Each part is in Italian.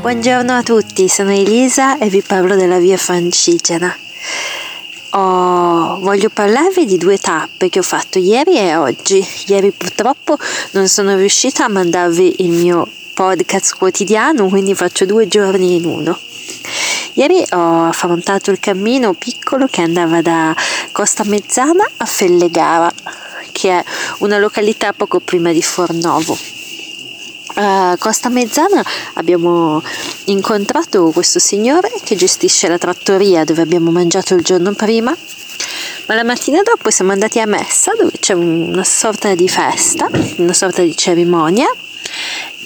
Buongiorno a tutti, sono Elisa e vi parlo della via Francigena. Oh, voglio parlarvi di due tappe che ho fatto ieri e oggi. Ieri purtroppo non sono riuscita a mandarvi il mio podcast quotidiano, quindi faccio due giorni in uno. Ieri ho affrontato il cammino piccolo che andava da Costa Mezzana a Fellegara, che è una località poco prima di Fornovo. A Costa Mezzana abbiamo incontrato questo signore che gestisce la trattoria dove abbiamo mangiato il giorno prima ma la mattina dopo siamo andati a messa dove c'è una sorta di festa, una sorta di cerimonia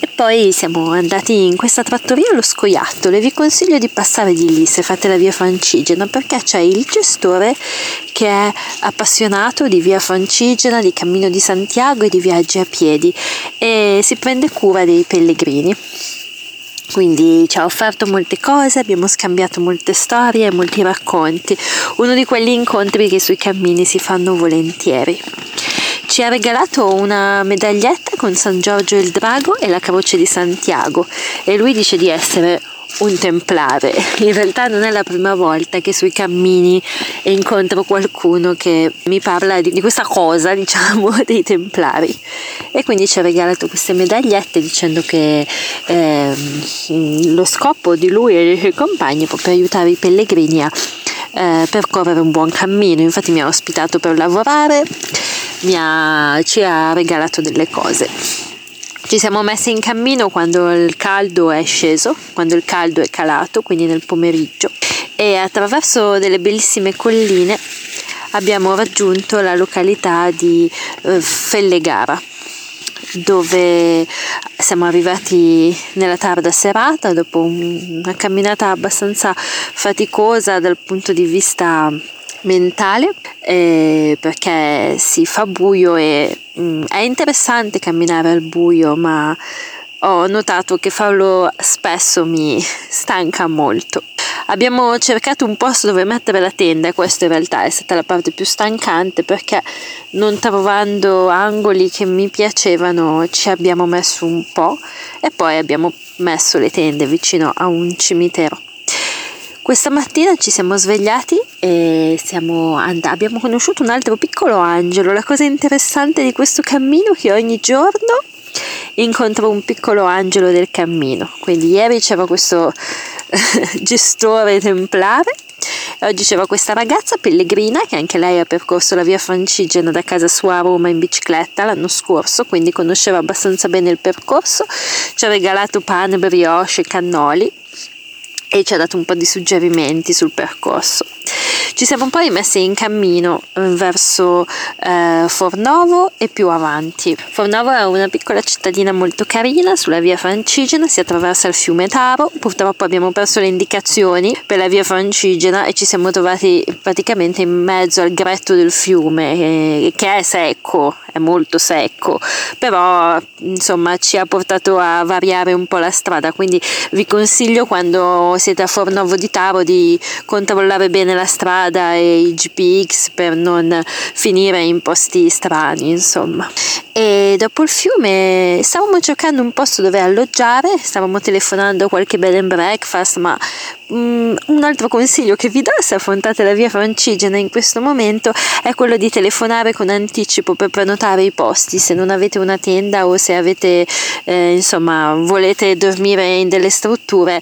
e poi siamo andati in questa trattoria allo Scoiattolo e vi consiglio di passare di lì se fate la via Francigena perché c'è il gestore che è appassionato di via Francigena, di Cammino di Santiago e di viaggi a piedi e si prende cura dei pellegrini. Quindi ci ha offerto molte cose, abbiamo scambiato molte storie e molti racconti, uno di quegli incontri che sui cammini si fanno volentieri ci ha regalato una medaglietta con San Giorgio il Drago e la croce di Santiago e lui dice di essere un templare. In realtà non è la prima volta che sui cammini incontro qualcuno che mi parla di, di, questa cosa, diciamo, dei templari. E quindi ci ha regalato queste medagliette dicendo che eh, lo scopo di lui e dei suoi compagni è proprio aiutare i pellegrini a eh, percorrere un buon cammino. Infatti mi ha ospitato per lavorare ha, ci ha regalato delle cose. Ci siamo messi in cammino quando il caldo è sceso, quando il caldo è calato, quindi nel pomeriggio, e attraverso delle bellissime colline abbiamo raggiunto la località di eh, Fellegara, dove siamo arrivati nella tarda serata dopo una camminata abbastanza faticosa dal punto di vista mentale eh, perché si fa buio e mh, mm, è interessante camminare al buio ma ho notato che farlo spesso mi stanca molto. Abbiamo cercato un posto dove mettere la tenda e questa in realtà è stata la parte più stancante perché non trovando angoli che mi piacevano ci abbiamo messo un po' e poi abbiamo messo le tende vicino a un cimitero. Questa mattina ci siamo svegliati e and- abbiamo conosciuto un altro piccolo angelo. La cosa interessante di questo cammino è che ogni giorno incontro un piccolo angelo del cammino. Quindi ieri c'era questo gestore templare Oggi c'era questa ragazza pellegrina che anche lei ha percorso la via Francigena da casa sua a Roma in bicicletta l'anno scorso, quindi conosceva abbastanza bene il percorso. Ci ha regalato pane, brioche cannoli e ci ha dato un po' di suggerimenti sul percorso. Ci siamo poi messi in cammino eh, verso eh, Fornovo e più avanti. Fornovo è una piccola cittadina molto carina sulla via Francigena, si attraversa il fiume Taro. Purtroppo abbiamo perso le indicazioni per la via Francigena e ci siamo trovati praticamente in mezzo al gretto del fiume eh, che è secco, è molto secco, però insomma ci ha portato a variare un po' la strada, quindi vi consiglio quando siete a Fornovo di Taro di controllare bene la strada e i GPX per non finire in posti strani, insomma. E dopo il fiume stavamo cercando un posto dove alloggiare, stavamo telefonando qualche bed and breakfast, ma um, un altro consiglio che vi do se affrontate la via Francigena in questo momento è quello di telefonare con anticipo per prenotare i posti, se non avete una tenda o se avete eh, insomma volete dormire in delle strutture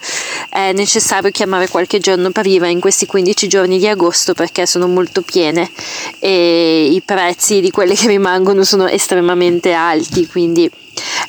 è necessario chiamare qualche giorno prima in questi 15 giorni di agosto perché sono molto piene e i prezzi di quelle che rimangono sono estremamente alti, quindi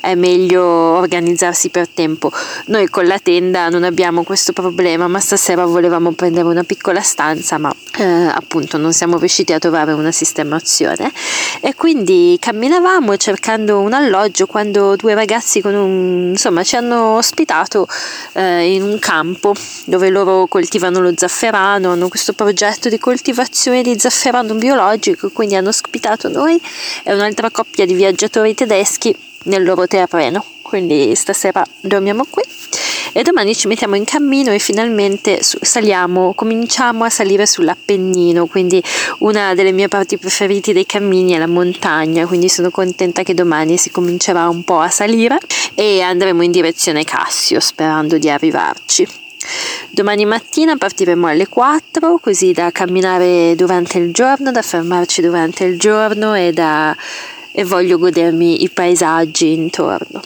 è meglio organizzarsi per tempo. Noi con la tenda non abbiamo questo problema, ma stasera volevamo prendere una piccola stanza, ma eh, appunto non siamo riusciti a trovare una sistemazione e quindi camminavamo cercando un alloggio quando due ragazzi un, insomma, ci hanno ospitato eh, in un campo dove loro coltivano lo zafferano, hanno questo progetto di coltivazione di zafferano biologico, quindi hanno ospitato noi e un'altra coppia di viaggiatori tedeschi nel loro terreno. Quindi stasera dormiamo qui e domani ci mettiamo in cammino e finalmente saliamo, cominciamo a salire sull'Appennino, quindi una delle mie parti preferite dei cammini è la montagna, quindi sono contenta che domani si comincerà un po' a salire e andremo in direzione Cassio sperando di arrivarci. Domani mattina partiremo alle 4 così da camminare durante il giorno, da fermarci durante il giorno e, da, e voglio godermi i paesaggi intorno.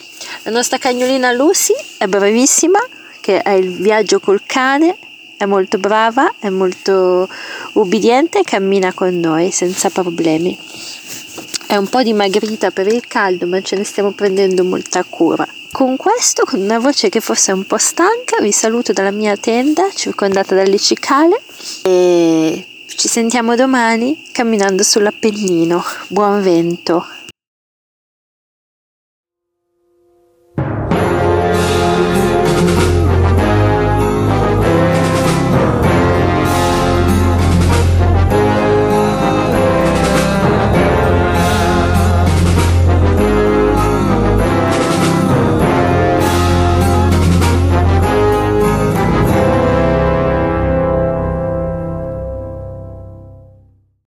La nostra cagnolina Lucy è bravissima, che è il viaggio col cane, è molto brava, è molto ubbidiente e cammina con noi senza problemi. È un po' dimagrita per il caldo, ma ce ne stiamo prendendo molta cura. Con questo, con una voce che forse è un po' stanca, vi saluto dalla mia tenda circondata dalle cicale e ci sentiamo domani camminando sull'Appennino. Buon vento!